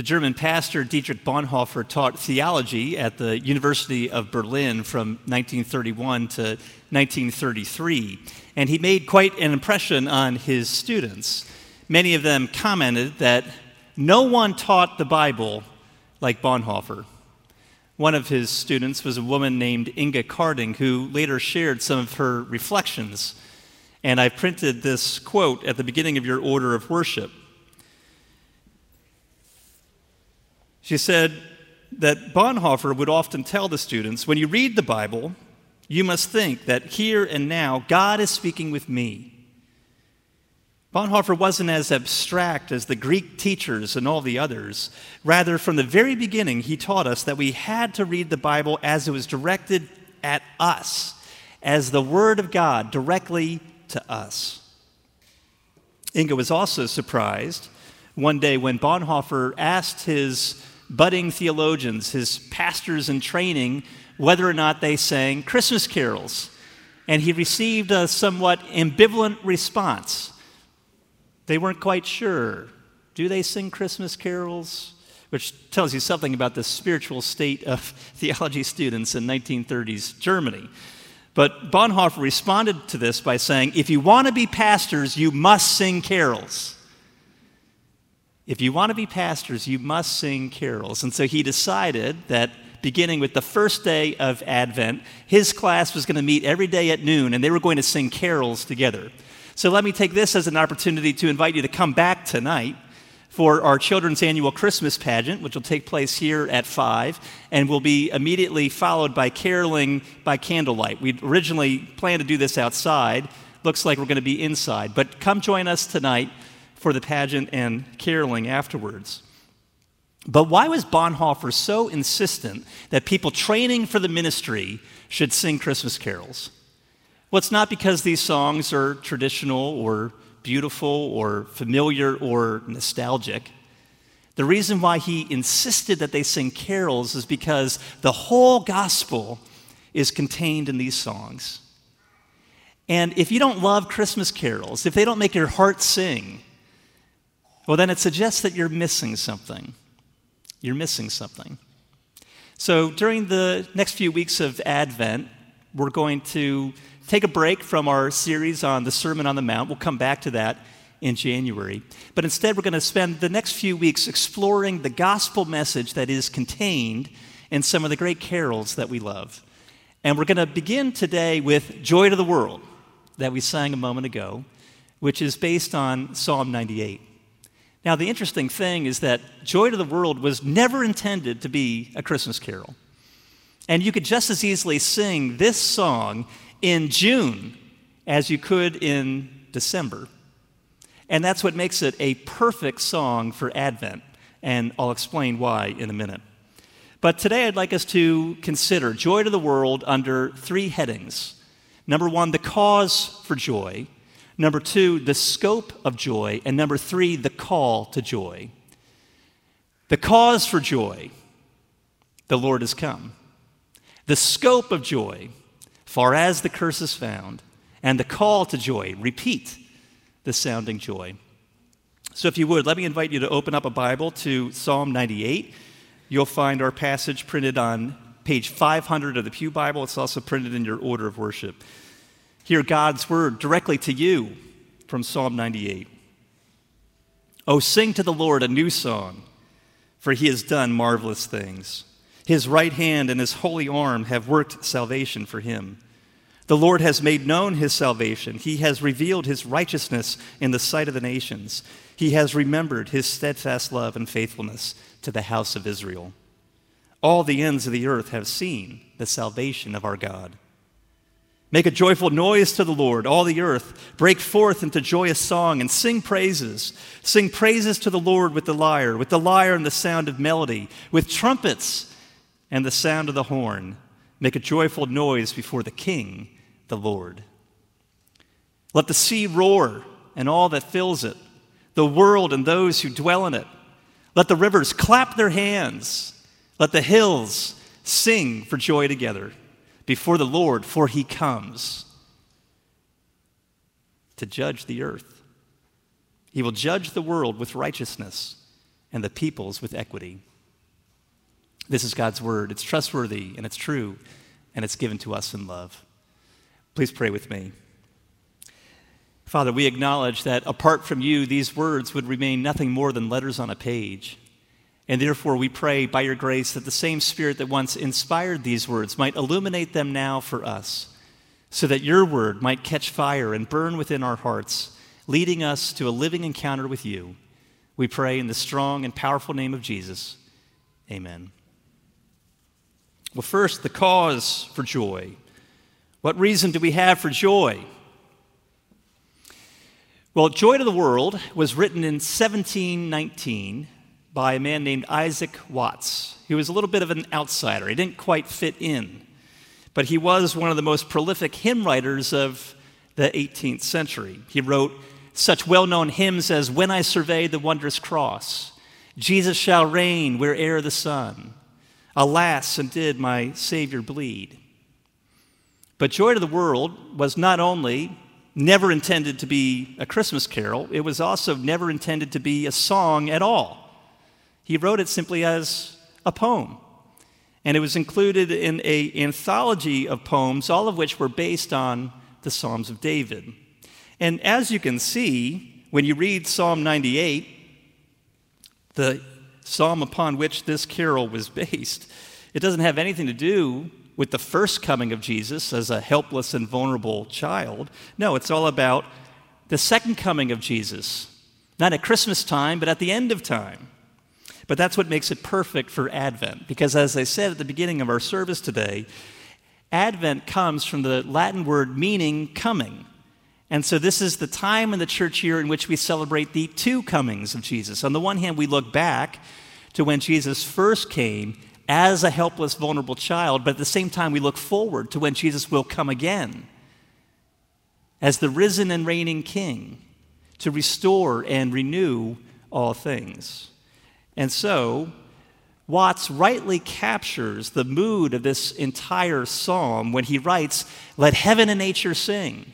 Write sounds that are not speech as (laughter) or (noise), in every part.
The German pastor Dietrich Bonhoeffer taught theology at the University of Berlin from 1931 to 1933, and he made quite an impression on his students. Many of them commented that no one taught the Bible like Bonhoeffer. One of his students was a woman named Inga Karding, who later shared some of her reflections. And I printed this quote at the beginning of your order of worship. She said that Bonhoeffer would often tell the students when you read the Bible, you must think that here and now God is speaking with me. Bonhoeffer wasn't as abstract as the Greek teachers and all the others. Rather, from the very beginning, he taught us that we had to read the Bible as it was directed at us, as the Word of God directly to us. Inga was also surprised one day when Bonhoeffer asked his budding theologians, his pastors in training, whether or not they sang Christmas carols. And he received a somewhat ambivalent response. They weren't quite sure. Do they sing Christmas carols? Which tells you something about the spiritual state of (laughs) theology students in 1930s Germany. But Bonhoeffer responded to this by saying, If you want to be pastors, you must sing carols. If you want to be pastors, you must sing carols. And so he decided that beginning with the first day of Advent, his class was going to meet every day at noon and they were going to sing carols together. So let me take this as an opportunity to invite you to come back tonight for our children's annual Christmas pageant, which will take place here at 5 and will be immediately followed by caroling by candlelight. We originally planned to do this outside. Looks like we're going to be inside. But come join us tonight for the pageant and caroling afterwards. But why was Bonhoeffer so insistent that people training for the ministry should sing Christmas carols? Well, it's not because these songs are traditional or beautiful or familiar or nostalgic. The reason why he insisted that they sing carols is because the whole gospel is contained in these songs. And if you don't love Christmas carols, if they don't make your heart sing, well, then it suggests that you're missing something. You're missing something. So during the next few weeks of Advent, we're going to take a break from our series on the Sermon on the Mount. We'll come back to that in January. But instead, we're going to spend the next few weeks exploring the gospel message that is contained in some of the great carols that we love. And we're going to begin today with Joy to the World that we sang a moment ago, which is based on Psalm 98. Now, the interesting thing is that Joy to the World was never intended to be a Christmas carol. And you could just as easily sing this song in June as you could in December. And that's what makes it a perfect song for Advent. And I'll explain why in a minute. But today I'd like us to consider joy to the world under three headings. Number one, the cause for joy. Number two, the scope of joy. And number three, the call to joy. The cause for joy, the Lord has come. The scope of joy, far as the curse is found, and the call to joy. Repeat the sounding joy. So, if you would, let me invite you to open up a Bible to Psalm 98. You'll find our passage printed on page 500 of the Pew Bible. It's also printed in your order of worship. Hear God's word directly to you from Psalm 98. Oh, sing to the Lord a new song, for he has done marvelous things. His right hand and his holy arm have worked salvation for him. The Lord has made known his salvation. He has revealed his righteousness in the sight of the nations. He has remembered his steadfast love and faithfulness to the house of Israel. All the ends of the earth have seen the salvation of our God. Make a joyful noise to the Lord, all the earth. Break forth into joyous song and sing praises. Sing praises to the Lord with the lyre, with the lyre and the sound of melody, with trumpets and the sound of the horn. Make a joyful noise before the King, the Lord. Let the sea roar and all that fills it, the world and those who dwell in it. Let the rivers clap their hands. Let the hills sing for joy together before the Lord, for he comes to judge the earth. He will judge the world with righteousness and the peoples with equity. This is God's word. It's trustworthy and it's true, and it's given to us in love. Please pray with me. Father, we acknowledge that apart from you, these words would remain nothing more than letters on a page. And therefore, we pray by your grace that the same Spirit that once inspired these words might illuminate them now for us, so that your word might catch fire and burn within our hearts, leading us to a living encounter with you. We pray in the strong and powerful name of Jesus. Amen. Well, first, the cause for joy. What reason do we have for joy? Well, Joy to the World was written in 1719 by a man named Isaac Watts. He was a little bit of an outsider, he didn't quite fit in, but he was one of the most prolific hymn writers of the 18th century. He wrote such well known hymns as When I Survey the Wondrous Cross, Jesus Shall Reign Where'er the Sun, Alas, and did my Savior bleed. But Joy to the World was not only never intended to be a Christmas carol, it was also never intended to be a song at all. He wrote it simply as a poem. And it was included in an anthology of poems, all of which were based on the Psalms of David. And as you can see, when you read Psalm 98, the psalm upon which this carol was based, it doesn't have anything to do with the first coming of Jesus as a helpless and vulnerable child. No, it's all about the second coming of Jesus, not at Christmas time, but at the end of time. But that's what makes it perfect for Advent, because as I said at the beginning of our service today, Advent comes from the Latin word meaning coming. And so, this is the time in the church year in which we celebrate the two comings of Jesus. On the one hand, we look back to when Jesus first came as a helpless, vulnerable child, but at the same time, we look forward to when Jesus will come again as the risen and reigning King to restore and renew all things. And so, Watts rightly captures the mood of this entire psalm when he writes, Let heaven and nature sing.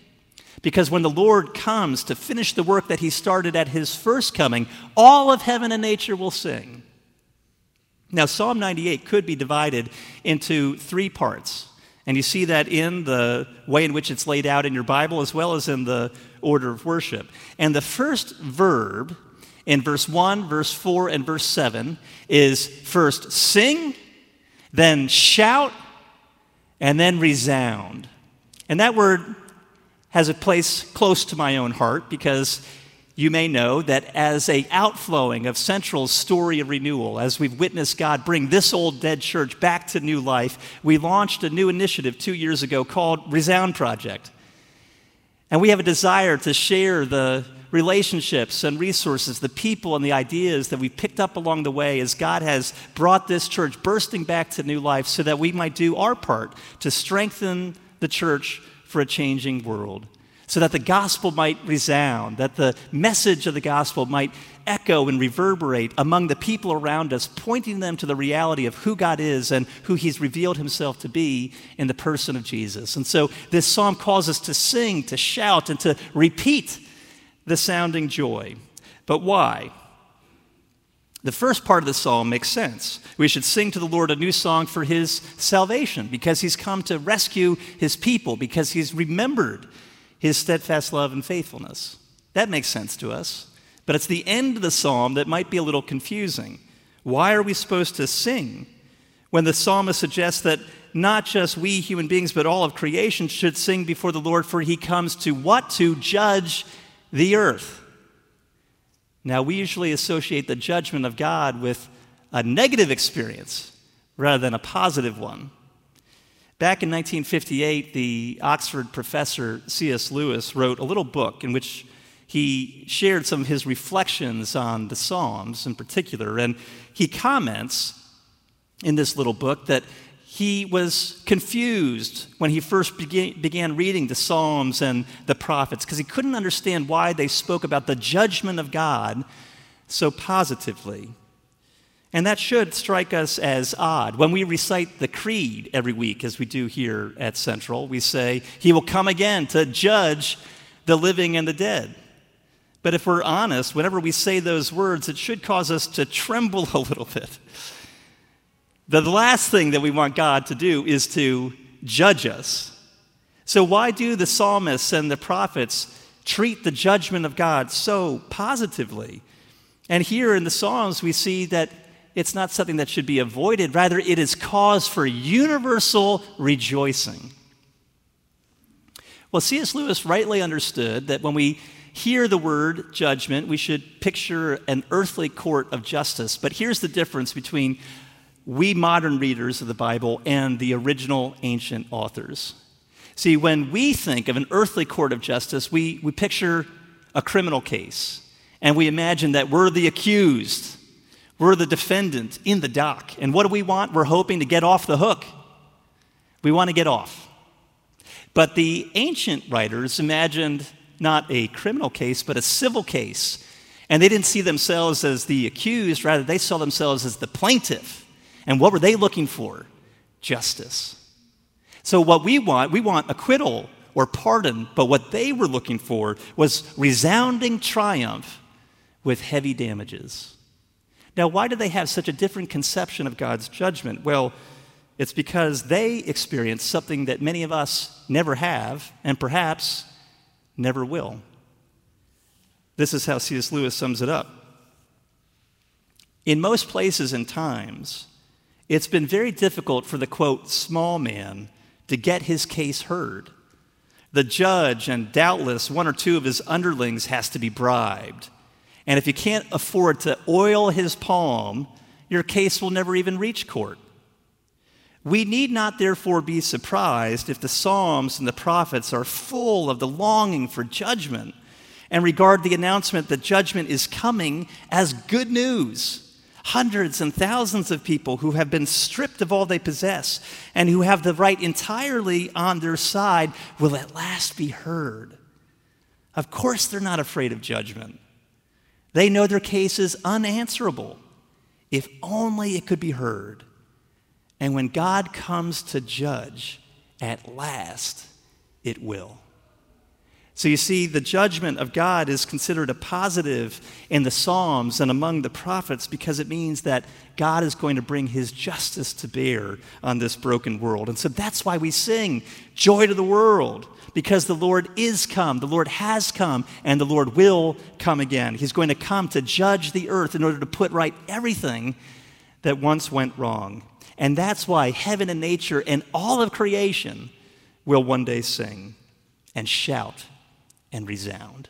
Because when the Lord comes to finish the work that he started at his first coming, all of heaven and nature will sing. Now, Psalm 98 could be divided into three parts. And you see that in the way in which it's laid out in your Bible as well as in the order of worship. And the first verb in verse 1, verse 4, and verse 7 is first sing, then shout, and then resound. And that word has a place close to my own heart because you may know that as a outflowing of Central's story of renewal, as we've witnessed God bring this old dead church back to new life, we launched a new initiative two years ago called Resound Project. And we have a desire to share the relationships and resources, the people and the ideas that we picked up along the way as God has brought this church bursting back to new life so that we might do our part to strengthen the church for a changing world so that the gospel might resound, that the message of the gospel might echo and reverberate among the people around us, pointing them to the reality of who God is and who He's revealed Himself to be in the person of Jesus. And so this psalm calls us to sing, to shout, and to repeat the sounding joy. But why? The first part of the psalm makes sense. We should sing to the Lord a new song for his salvation because he's come to rescue his people, because he's remembered his steadfast love and faithfulness. That makes sense to us. But it's the end of the psalm that might be a little confusing. Why are we supposed to sing when the psalmist suggests that not just we human beings, but all of creation should sing before the Lord, for he comes to what? To judge the earth. Now, we usually associate the judgment of God with a negative experience rather than a positive one. Back in 1958, the Oxford professor C.S. Lewis wrote a little book in which he shared some of his reflections on the Psalms in particular. And he comments in this little book that he was confused when he first began, reading the Psalms and the prophets because he couldn't understand why they spoke about the judgment of God so positively. And that should strike us as odd. When we recite the creed every week, as we do here at Central, we say, He will come again to judge the living and the dead. But if we're honest, whenever we say those words, it should cause us to tremble (laughs) a little bit. The last thing that we want God to do is to judge us. So, why do the psalmists and the prophets treat the judgment of God so positively? And here in the Psalms, we see that it's not something that should be avoided, rather, it is cause for universal rejoicing. Well, C.S. Lewis rightly understood that when we hear the word judgment, we should picture an earthly court of justice. But here's the difference between we modern readers of the Bible and the original ancient authors. See, when we think of an earthly court of justice, we, we picture a criminal case and we imagine that we're the accused, we're the defendant in the dock. And what do we want? We're hoping to get off the hook. We want to get off. But the ancient writers imagined not a criminal case, but a civil case. And they didn't see themselves as the accused, rather, they saw themselves as the plaintiff. And what were they looking for? Justice. So, what we want, we want acquittal or pardon, but what they were looking for was resounding triumph with heavy damages. Now, why do they have such a different conception of God's judgment? Well, it's because they experienced something that many of us never have, and perhaps never will. This is how C.S. Lewis sums it up. In most places and times, it's been very difficult for the quote, small man to get his case heard. The judge and doubtless one or two of his underlings has to be bribed. And if you can't afford to oil his palm, your case will never even reach court. We need not therefore be surprised if the Psalms and the prophets are full of the longing for judgment and regard the announcement that judgment is coming as good news. Hundreds and thousands of people who have been stripped of all they possess and who have the right entirely on their side will at last be heard. Of course, they're not afraid of judgment. They know their case is unanswerable. If only it could be heard. And when God comes to judge, at last it will. So you see, the judgment of God is considered a positive in the Psalms and among the prophets because it means that God is going to bring his justice to bear on this broken world. And so that's why we sing, Joy to the world, because the Lord is come, the Lord has come, and the Lord will come again. He's going to come to judge the earth in order to put right everything that once went wrong. And that's why heaven and nature and all of creation will one day sing and shout and resound.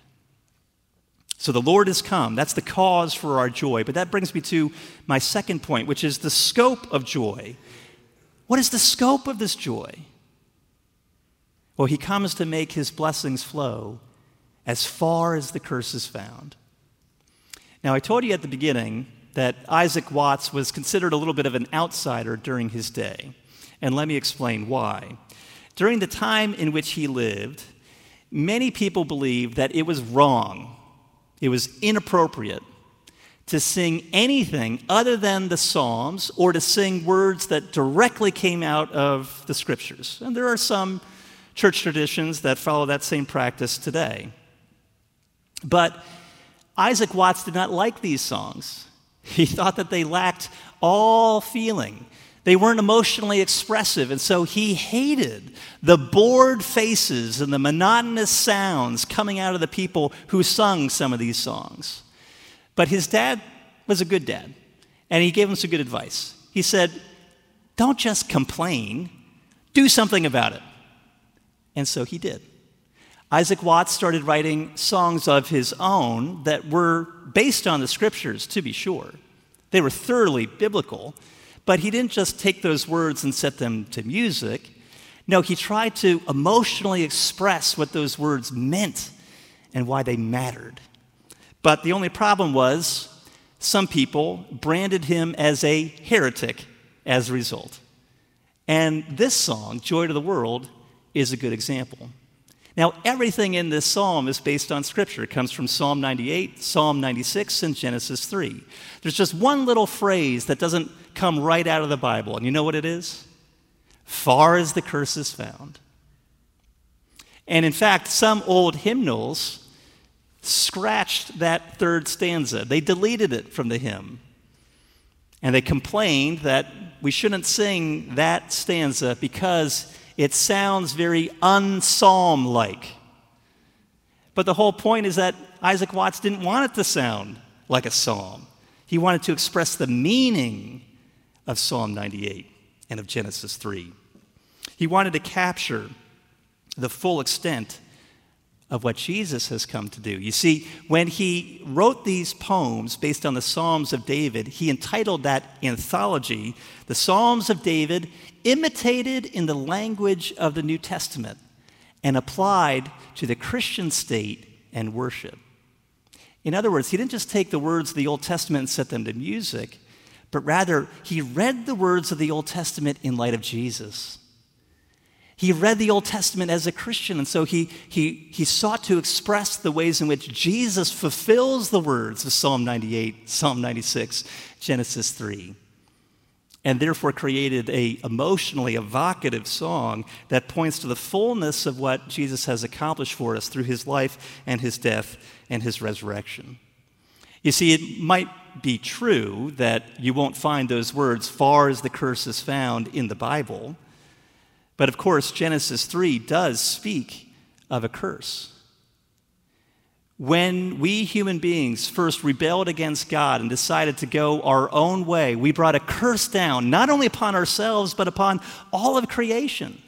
So the Lord has come. That's the cause for our joy. But that brings me to my second point, which is the scope of joy. What is the scope of this joy? Well, he comes to make his blessings flow as far as the curse is found. Now, I told you at the beginning that Isaac Watts was considered a little bit of an outsider during his day. And let me explain why. During the time in which he lived, many people believed that it was wrong, it was inappropriate to sing anything other than the Psalms or to sing words that directly came out of the Scriptures. And there are some church traditions that follow that same practice today. But Isaac Watts did not like these songs. He (laughs) thought that they lacked all feeling. They weren't emotionally expressive, and so he hated the bored faces and the monotonous sounds coming out of the people who sung some of these songs. But his dad was a good dad, and he gave him some good advice. He said, Don't just complain, do something about it. And so he did. Isaac Watts started writing songs of his own that were based on the scriptures, to be sure. They were thoroughly biblical, but he didn't just take those words and set them to music. No, he tried to emotionally express what those words meant and why they mattered. But the only problem was some people branded him as a heretic as a result. And this song, Joy to the World, is a good example. Now, everything in this psalm is based on Scripture. It comes from Psalm 98, Psalm 96, and Genesis 3. There's just one little phrase that doesn't come right out of the Bible, and you know what it is? Far as the curse is found. And in fact, some old hymnals scratched that third stanza. They deleted it from the hymn. And they complained that we shouldn't sing that stanza because it sounds very unpsalm like. But the whole point is that Isaac Watts didn't want it to sound like a psalm. He wanted to express the meaning of Psalm 98 and of Genesis 3. He wanted to capture the full extent of what Jesus has come to do. You see, when he wrote these poems based on the Psalms of David, he entitled that anthology, The Psalms of David, imitated in the language of the New Testament and applied to the Christian state and worship. In other words, he didn't just take the words of the Old Testament and set them to music, but rather he read the words of the Old Testament in light of Jesus. He read the Old Testament as a Christian, and so he, he, he sought to express the ways in which Jesus fulfills the words of Psalm 98, Psalm 96, Genesis 3, and therefore created a emotionally evocative song that points to the fullness of what Jesus has accomplished for us through his life and his death and his resurrection. You see, it might be true that you won't find those words far as the curse is found in the Bible. But of course, Genesis 3 does speak of a curse. When we human beings first rebelled against God and decided to go our own way, we brought a curse down, not only upon ourselves, but upon all of creation.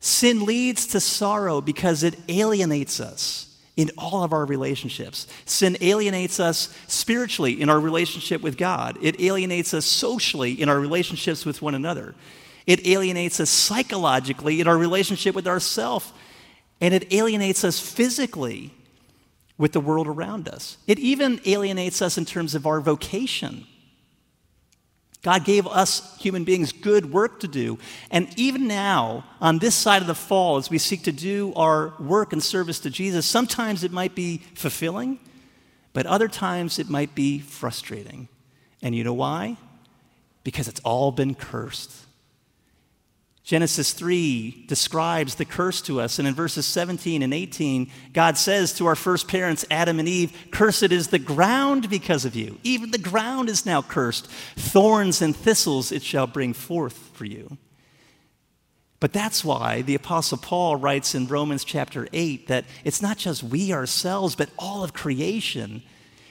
Sin leads to sorrow because it alienates us in all of our relationships. Sin alienates us spiritually in our relationship with God, it alienates us socially in our relationships with one another. It alienates us psychologically in our relationship with ourself, and it alienates us physically with the world around us. It even alienates us in terms of our vocation. God gave us human beings good work to do. And even now, on this side of the fall, as we seek to do our work and service to Jesus, sometimes it might be fulfilling, but other times it might be frustrating. And you know why? Because it's all been cursed. Genesis 3 describes the curse to us, and in verses 17 and 18, God says to our first parents, Adam and Eve, Cursed is the ground because of you. Even the ground is now cursed. Thorns and thistles it shall bring forth for you. But that's why the Apostle Paul writes in Romans chapter 8 that it's not just we ourselves, but all of creation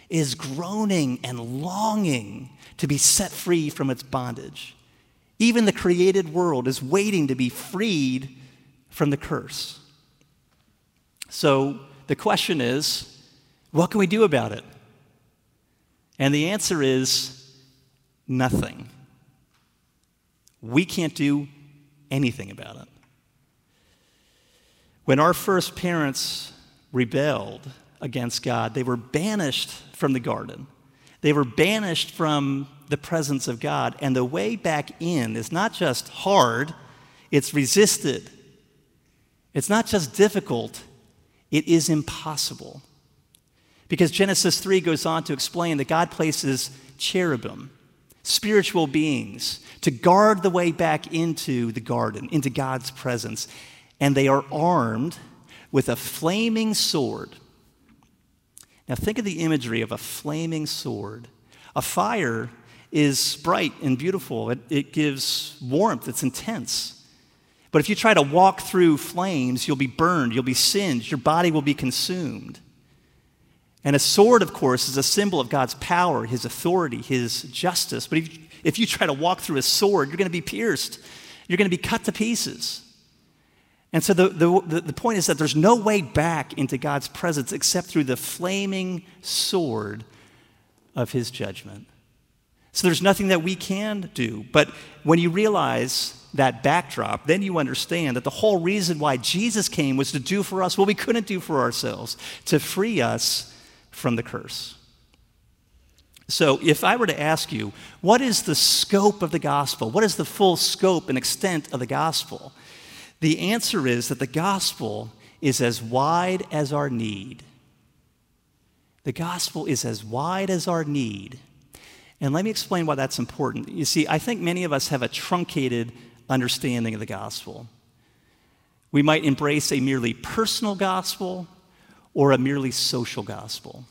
is groaning and longing to be set free from its bondage. Even the created world is waiting to be freed from the curse. So the question is what can we do about it? And the answer is nothing. We can't do anything about it. When our first parents rebelled against God, they were banished from the garden. They were banished from the presence of God. And the way back in is not just hard, it's resisted. It's not just difficult, it is impossible. Because Genesis 3 goes on to explain that God places cherubim, spiritual beings, to guard the way back into the garden, into God's presence. And they are armed with a flaming sword. Now, think of the imagery of a flaming sword. A fire is bright and beautiful, it, it gives warmth, it's intense. But if you try to walk through flames, you'll be burned, you'll be singed, your body will be consumed. And a sword, of course, is a symbol of God's power, His authority, His justice. But if, if you try to walk through a sword, you're going to be pierced, you're going to be cut to pieces. And so the, the, the point is that there's no way back into God's presence except through the flaming sword of His judgment. So there's nothing that we can do. But when you realize that backdrop, then you understand that the whole reason why Jesus came was to do for us what we couldn't do for ourselves, to free us from the curse. So, if I were to ask you, what is the scope of the gospel? What is the full scope and extent of the gospel? The answer is that the gospel is as wide as our need. The gospel is as wide as our need and let me explain why that's important. You see, I think many of us have a truncated understanding of the gospel. We might embrace a merely personal gospel, or a merely social gospel?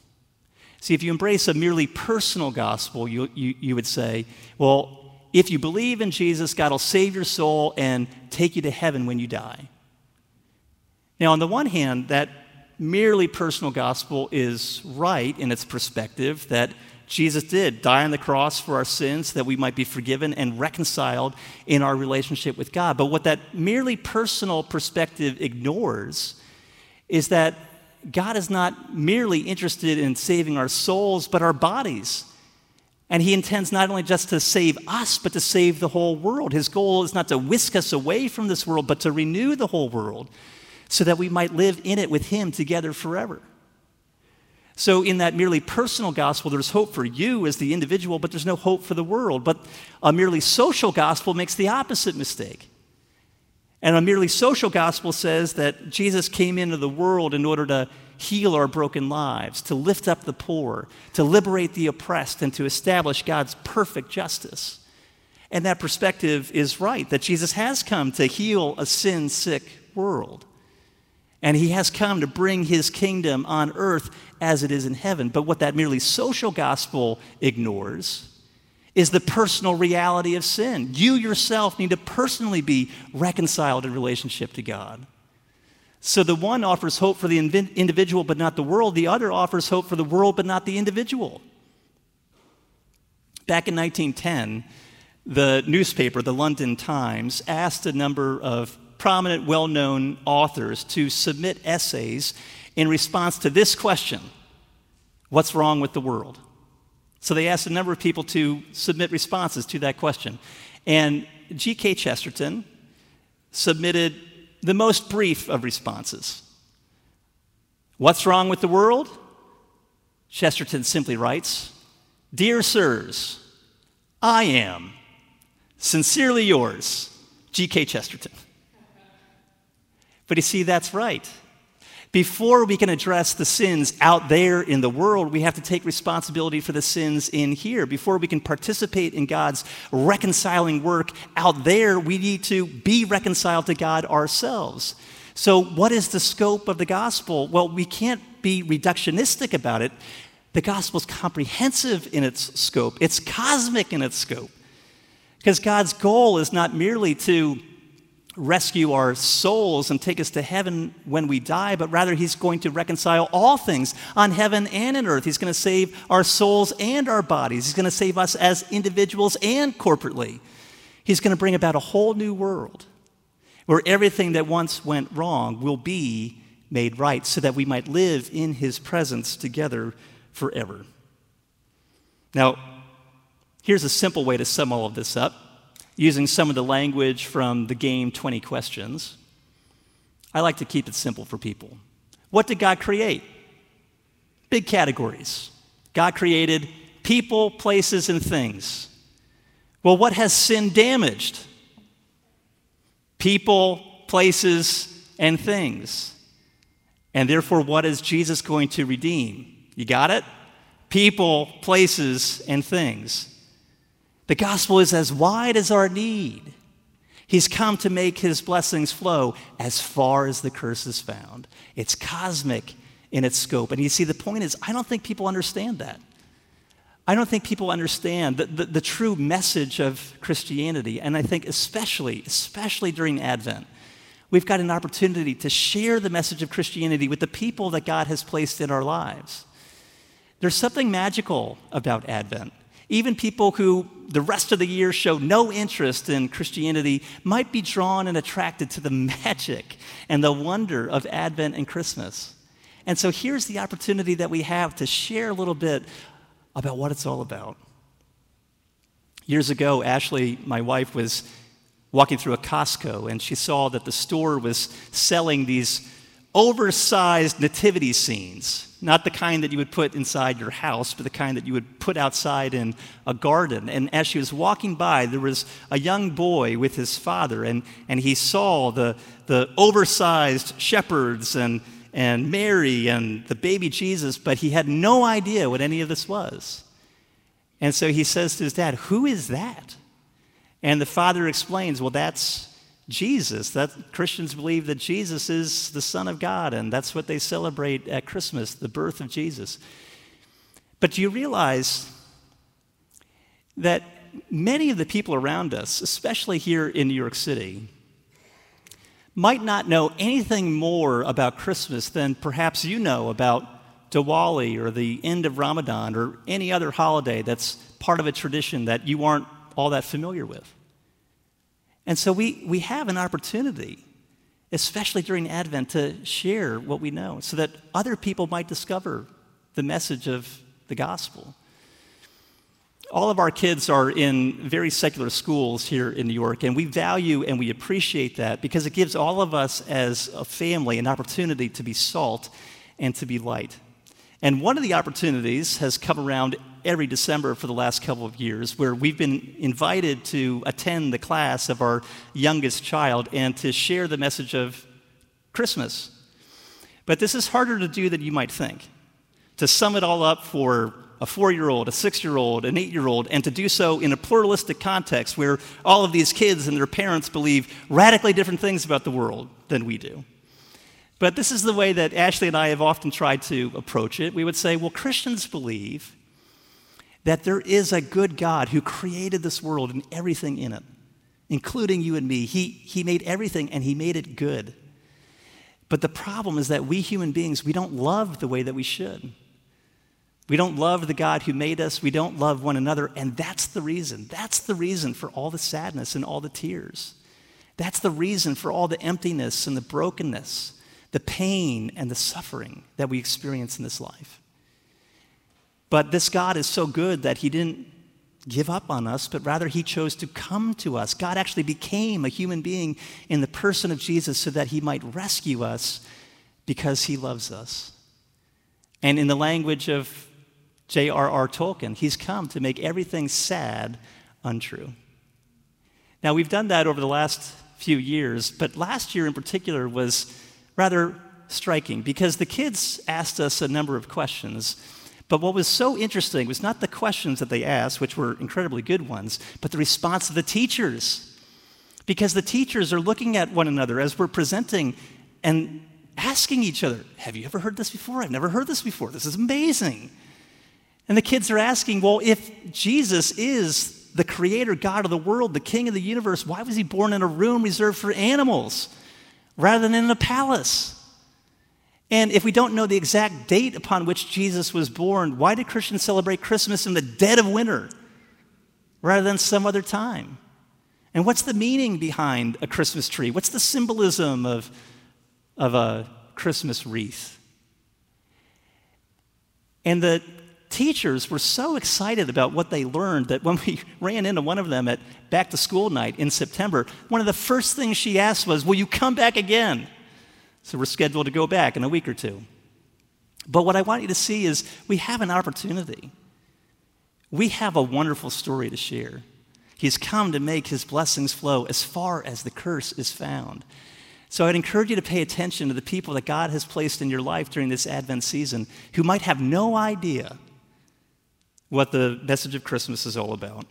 See, if you embrace a merely personal gospel, you, you, you would say, well, if you believe in Jesus, God will save your soul and take you to heaven when you die. Now, on the one hand, that merely personal gospel is right in its perspective that Jesus did die on the cross for our sins that we might be forgiven and reconciled in our relationship with God. But what that merely personal perspective ignores is that God is not merely interested in saving our souls, but our bodies. And he intends not only just to save us, but to save the whole world. His goal is not to whisk us away from this world, but to renew the whole world so that we might live in it with him together forever. So, in that merely personal gospel, there's hope for you as the individual, but there's no hope for the world. But a merely social gospel makes the opposite mistake. And a merely social gospel says that Jesus came into the world in order to heal our broken lives, to lift up the poor, to liberate the oppressed, and to establish God's perfect justice. And that perspective is right, that Jesus has come to heal a sin sick world. And he has come to bring his kingdom on earth as it is in heaven. But what that merely social gospel ignores is the personal reality of sin. You yourself need to personally be reconciled in relationship to God. So the one offers hope for the individual but not the world, the other offers hope for the world but not the individual. Back in 1910, the newspaper, the London Times, asked a number of prominent, well known authors to submit essays in response to this question What's wrong with the world? So they asked a number of people to submit responses to that question. And G.K. Chesterton submitted the most brief of responses. What's wrong with the world? Chesterton simply writes Dear sirs, I am sincerely yours, G.K. Chesterton. But you see, that's right. Before we can address the sins out there in the world, we have to take responsibility for the sins in here. Before we can participate in God's reconciling work out there, we need to be reconciled to God ourselves. So, what is the scope of the gospel? Well, we can't be reductionistic about it. The gospel is comprehensive in its scope, it's cosmic in its scope. Because God's goal is not merely to rescue our souls and take us to heaven when we die, but rather He's going to reconcile all things on heaven and in earth. He's going to save our souls and our bodies. He's going to save us as individuals and corporately. He's going to bring about a whole new world where everything that once went wrong will be made right so that we might live in His presence together forever. Now, here's a simple way to sum all of this up using some of the language from the game 20 Questions. I like to keep it simple for people. What did God create? Big categories. God created people, places, and things. Well, what has sin damaged? People, places, and things. And therefore, what is Jesus going to redeem? You got it? People, places, and things. The gospel is as wide as our need. He's come to make his blessings flow as far as the curse is found. It's cosmic in its scope. And you see, the point is, I don't think people understand that. I don't think people understand the, the, the true message of Christianity. And I think, especially, especially during Advent, we've got an opportunity to share the message of Christianity with the people that God has placed in our lives. There's something magical about Advent. Even people who the rest of the year show no interest in Christianity might be drawn and attracted to the (laughs) magic and the wonder of Advent and Christmas. And so here's the opportunity that we have to share a little bit about what it's all about. Years ago, Ashley, my wife, was walking through a Costco and she saw that the store was selling these oversized nativity scenes not the kind that you would put inside your house, but the kind that you would put outside in a garden. And as she was walking by, there was a young boy with his father, and, and he saw the, the oversized shepherds and, and Mary and the baby Jesus, but he had no idea what any of this was. And so he says to his dad, Who is that? And the father explains, Well, that's Jesus. That Christians believe that Jesus is the Son of God, and that's what they celebrate at Christmas, the birth of Jesus. But do you realize that many of the people around us, especially here in New York City, might not know anything more about Christmas than perhaps you know about Diwali or the end of Ramadan or any other holiday that's part of a tradition that you aren't all that familiar with. And so we, we have an opportunity, especially during Advent, to share what we know so that other people might discover the message of the gospel. All of our kids are in very secular schools here in New York, and we value and we appreciate that because it gives all of us as a family an opportunity to be salt and to be light. And one of the opportunities has come around every December for the last couple of years where we've been invited to attend the class of our youngest child and to share the message of Christmas. But this is harder to do than you might think. To sum it all up for a four year old, a six year old, an eight year old, and to do so in a pluralistic context where all of these kids and their parents believe radically different things about the world than we do. But this is the way that Ashley and I have often tried to approach it. We would say, well, Christians believe that there is a good God who created this world and everything in it, including you and me. He, he made everything and He made it good. But the problem is that we human beings, we don't love the way that we should. We don't love the God who made us. We don't love one another. And that's the reason. That's the reason for all the sadness and all the tears. That's the reason for all the emptiness and the brokenness, the pain and the suffering that we experience in this life. But this God is so good that He didn't give up on us, but rather He chose to come to us. God actually became a human being in the person of Jesus so that He might rescue us because He loves us. And in the language of J.R.R. Tolkien. He's come to make everything sad untrue. Now, we've done that over the last few years, but last year in particular was rather striking because the kids asked us a number of questions. But what was so interesting was not the questions that they asked, which were incredibly good ones, but the response of the teachers. Because the teachers are looking at one another as we're presenting and asking each other, Have you ever heard this before? I've never heard this before. This is amazing. And the kids are asking, well, if Jesus is the creator God of the world, the king of the universe, why was he born in a room reserved for animals rather than in a palace? And if we don't know the exact date upon which Jesus was born, why do Christians celebrate Christmas in the dead of winter rather than some other time? And what's the meaning behind a Christmas tree? What's the symbolism of, of a Christmas wreath? And the teachers were so excited about what they learned that when we (laughs) ran into one of them at back to school night in September, one of the first things she asked was, Will you come back again? So we're scheduled to go back in a week or two. But what I want you to see is we have an opportunity. We have a wonderful story to share. He's come to make his blessings flow as far as the curse is found. So I'd encourage you to pay attention to the people that God has placed in your life during this Advent season who might have no idea what the message of Christmas is all about.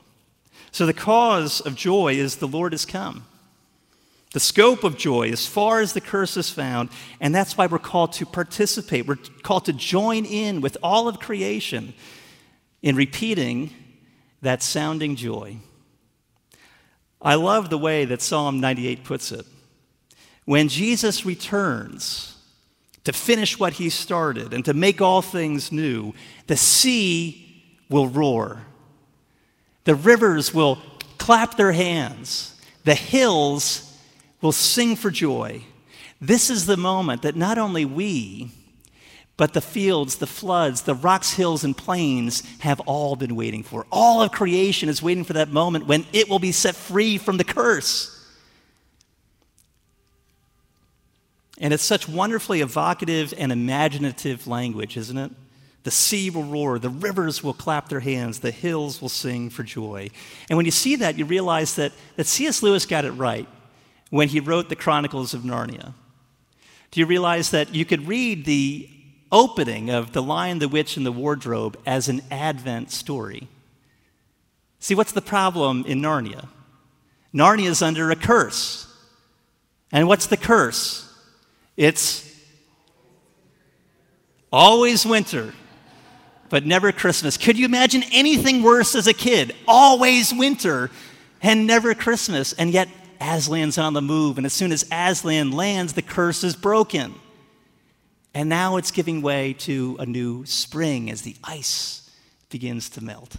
So, the cause of joy is the Lord has come. The scope of joy, as far as the curse is found, and that's why we're called to participate. We're called to join in with all of creation in repeating that sounding joy. I love the way that Psalm 98 puts it. When Jesus returns to finish what he started and to make all things new, the sea will roar. The rivers will clap their hands. The hills will sing for joy. This is the moment that not only we, but the fields, the floods, the rocks, hills, and plains have all been waiting for. All of creation is waiting for that moment when it will be set free from the curse. And it's such wonderfully evocative and imaginative language, isn't it? The sea will roar, the rivers will clap their hands, the hills will sing for joy. And when you see that, you realize that, that C.S. Lewis got it right when he wrote the Chronicles of Narnia. Do you realize that you could read the opening of The Lion, the Witch, and the Wardrobe as an Advent story? See, what's the problem in Narnia? Narnia is under a curse. And what's the curse? It's always winter, but never Christmas. Could you imagine anything worse as a kid? Always winter and never Christmas. And yet, Aslan's on the move. And as soon as Aslan lands, the curse is broken. And now it's giving way to a new spring as the ice begins to melt.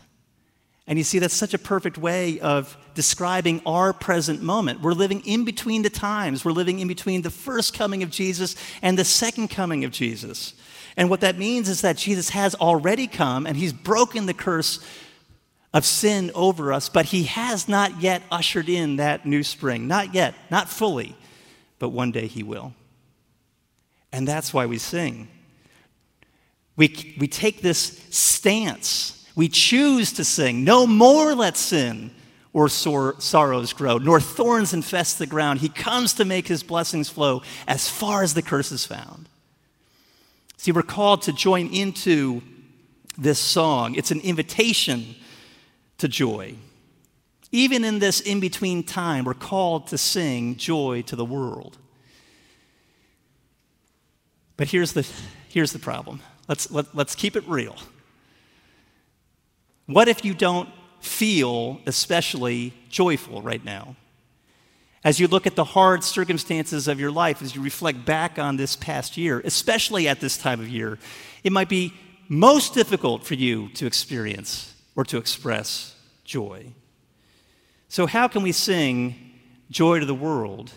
And you see, that's such a perfect way of describing our present moment. We're living in between the times. We're living in between the first coming of Jesus and the second coming of Jesus. And what that means is that Jesus has already come and he's broken the curse of sin over us, but he has not yet ushered in that new spring. Not yet, not fully, but one day he will. And that's why we sing. We, we take this stance we choose to sing, No more let sin or sor- sorrows grow, nor thorns infest the ground. He comes to make his blessings flow as far as the curse is found. See, we're called to join into this song. It's an invitation to joy. Even in this in between time, we're called to sing joy to the world. But here's the, here's the problem. Let's, let, us let us keep it real. What if you don't feel especially joyful right now? As you look at the hard circumstances of your life, as you reflect back on this past year, especially at this time of year, it might be most difficult for you to experience or to express joy. So, how can we sing joy to the world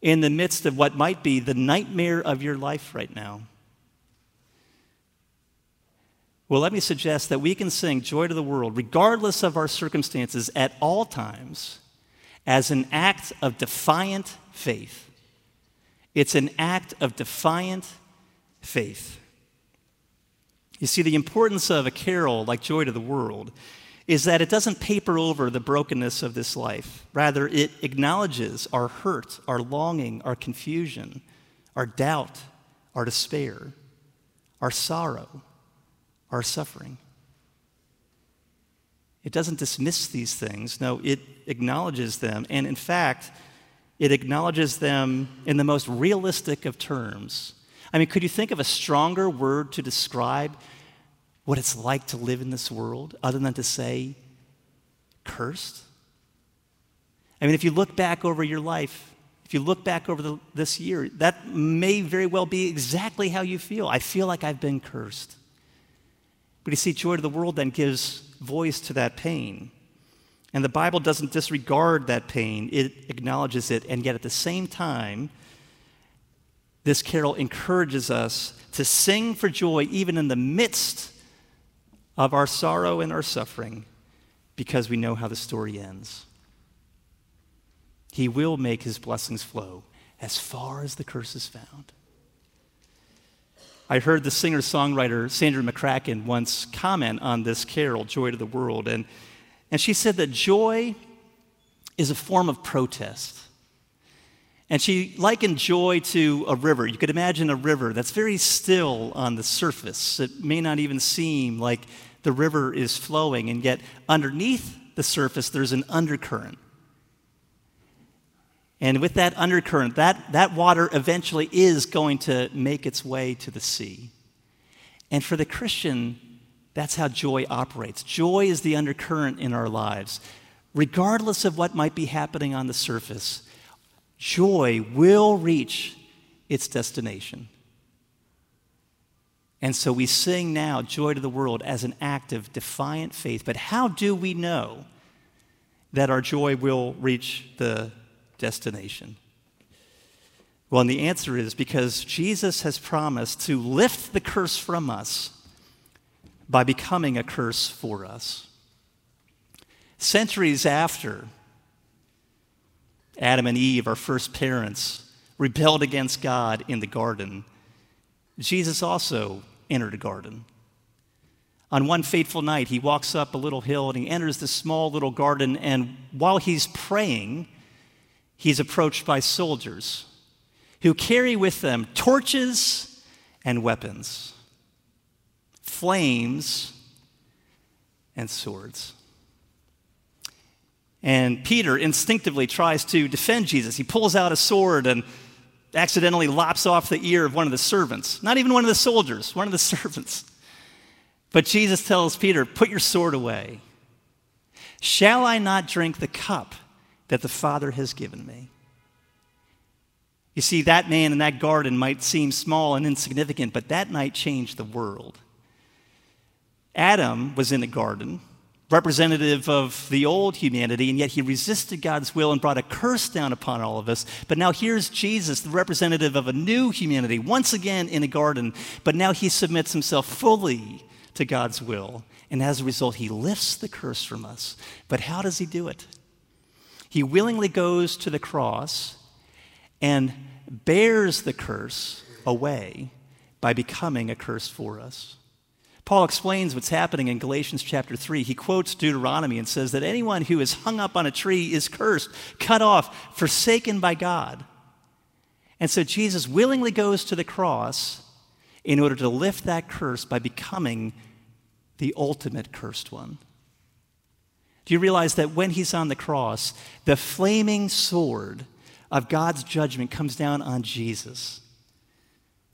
in the midst of what might be the nightmare of your life right now? Well, let me suggest that we can sing Joy to the World, regardless of our circumstances, at all times, as an act of defiant faith. It's an act of defiant faith. You see, the importance of a carol like Joy to the World is that it doesn't paper over the brokenness of this life. Rather, it acknowledges our hurt, our longing, our confusion, our doubt, our despair, our sorrow our suffering. It doesn't dismiss these things. No, it acknowledges them. And in fact, it acknowledges them in the most realistic of terms. I mean, could you think of a stronger word to describe what it's like to live in this world other than to say cursed? I mean, if you look back over your life, if you look back over the, this year, that may very well be exactly how you feel. I feel like I've been cursed. But you see, joy to the world then gives voice to that pain. And the Bible doesn't disregard that pain, it acknowledges it. And yet at the same time, this carol encourages us to sing for joy even in the midst of our sorrow and our suffering because we know how the story ends. He will make his blessings flow as far as the curse is found. I heard the singer songwriter Sandra McCracken once comment on this carol, Joy to the World, and, and she said that joy is a form of protest. And she likened joy to a river. You could imagine a river that's very still on the surface. It may not even seem like the river is flowing, and yet underneath the surface, there's an undercurrent. And with that undercurrent, that, that water eventually is going to make its way to the sea. And for the Christian, that's how joy operates. Joy is the undercurrent in our lives. Regardless of what might be happening on the surface, joy will reach its destination. And so we sing now Joy to the World as an act of defiant faith. But how do we know that our joy will reach the destination? Well, and the answer is because Jesus has promised to lift the curse from us by becoming a curse for us. Centuries after Adam and Eve, our first parents, rebelled against God in the garden, Jesus also entered a garden. On one fateful night, he walks up a little hill and he enters this small little garden, and while he's praying, he's approached by soldiers who carry with them torches and weapons, flames and swords. And Peter instinctively tries to defend Jesus. He pulls out a sword and accidentally lops off the ear of one of the servants. Not even one of the soldiers, one of the (laughs) servants. But Jesus tells Peter, Put your sword away. Shall I not drink the cup that the Father has given me? You see, that man in that garden might seem small and insignificant, but that night changed the world. Adam was in the garden, representative of the old humanity, and yet he resisted God's will and brought a curse down upon all of us. But now here's Jesus, the representative of a new humanity, once again in a garden, but now he submits himself fully to God's will. And as a result, he lifts the curse from us. But how does he do it? He willingly goes to the cross and bears the curse away by becoming a curse for us. Paul explains what's happening in Galatians chapter 3. He quotes Deuteronomy and says that anyone who is hung up on a tree is cursed, cut off, forsaken by God. And so Jesus willingly goes to the cross in order to lift that curse by becoming the ultimate cursed one. Do you realize that when he's on the cross, the flaming sword of God's judgment comes down on Jesus.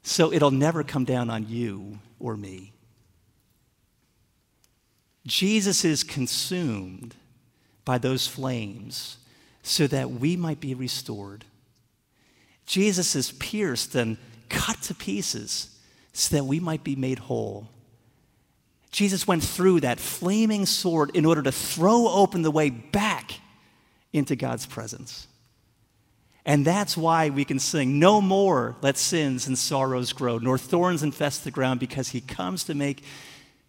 So it'll never come down on you or me. Jesus is consumed by those flames so that we might be restored. Jesus is pierced and cut to pieces so that we might be made whole. Jesus went through that flaming sword in order to throw open the way back into God's presence. And that's why we can sing, No more let sins and sorrows grow, nor thorns infest the ground, because he comes to make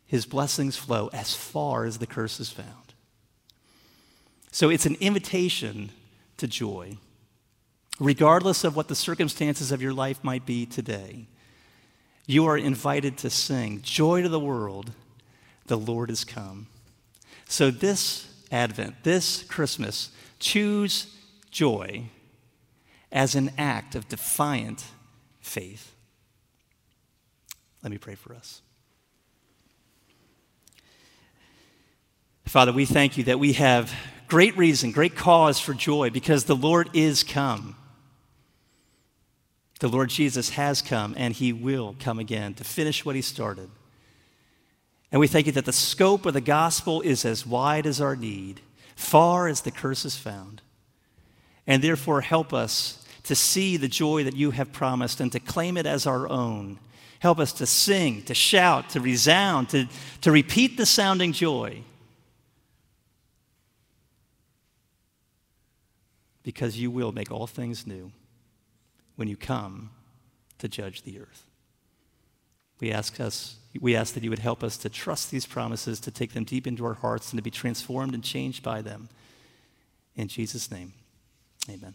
his blessings flow as far as the curse is found. So it's an invitation to joy. Regardless of what the circumstances of your life might be today, you are invited to sing, Joy to the world, the Lord has come. So this Advent, this Christmas, choose joy as an act of defiant faith. Let me pray for us. Father, we thank you that we have great reason, great cause for joy because the Lord is come. The Lord Jesus has come and he will come again to finish what he started. And we thank you that the scope of the gospel is as wide as our need, far as the curse is found. And therefore, help us to see the joy that you have promised and to claim it as our own. Help us to sing, to shout, to resound, to, to repeat the sounding joy. Because you will make all things new when you come to judge the earth. We ask, us, we ask that you would help us to trust these promises, to take them deep into our hearts, and to be transformed and changed by them. In Jesus' name, amen.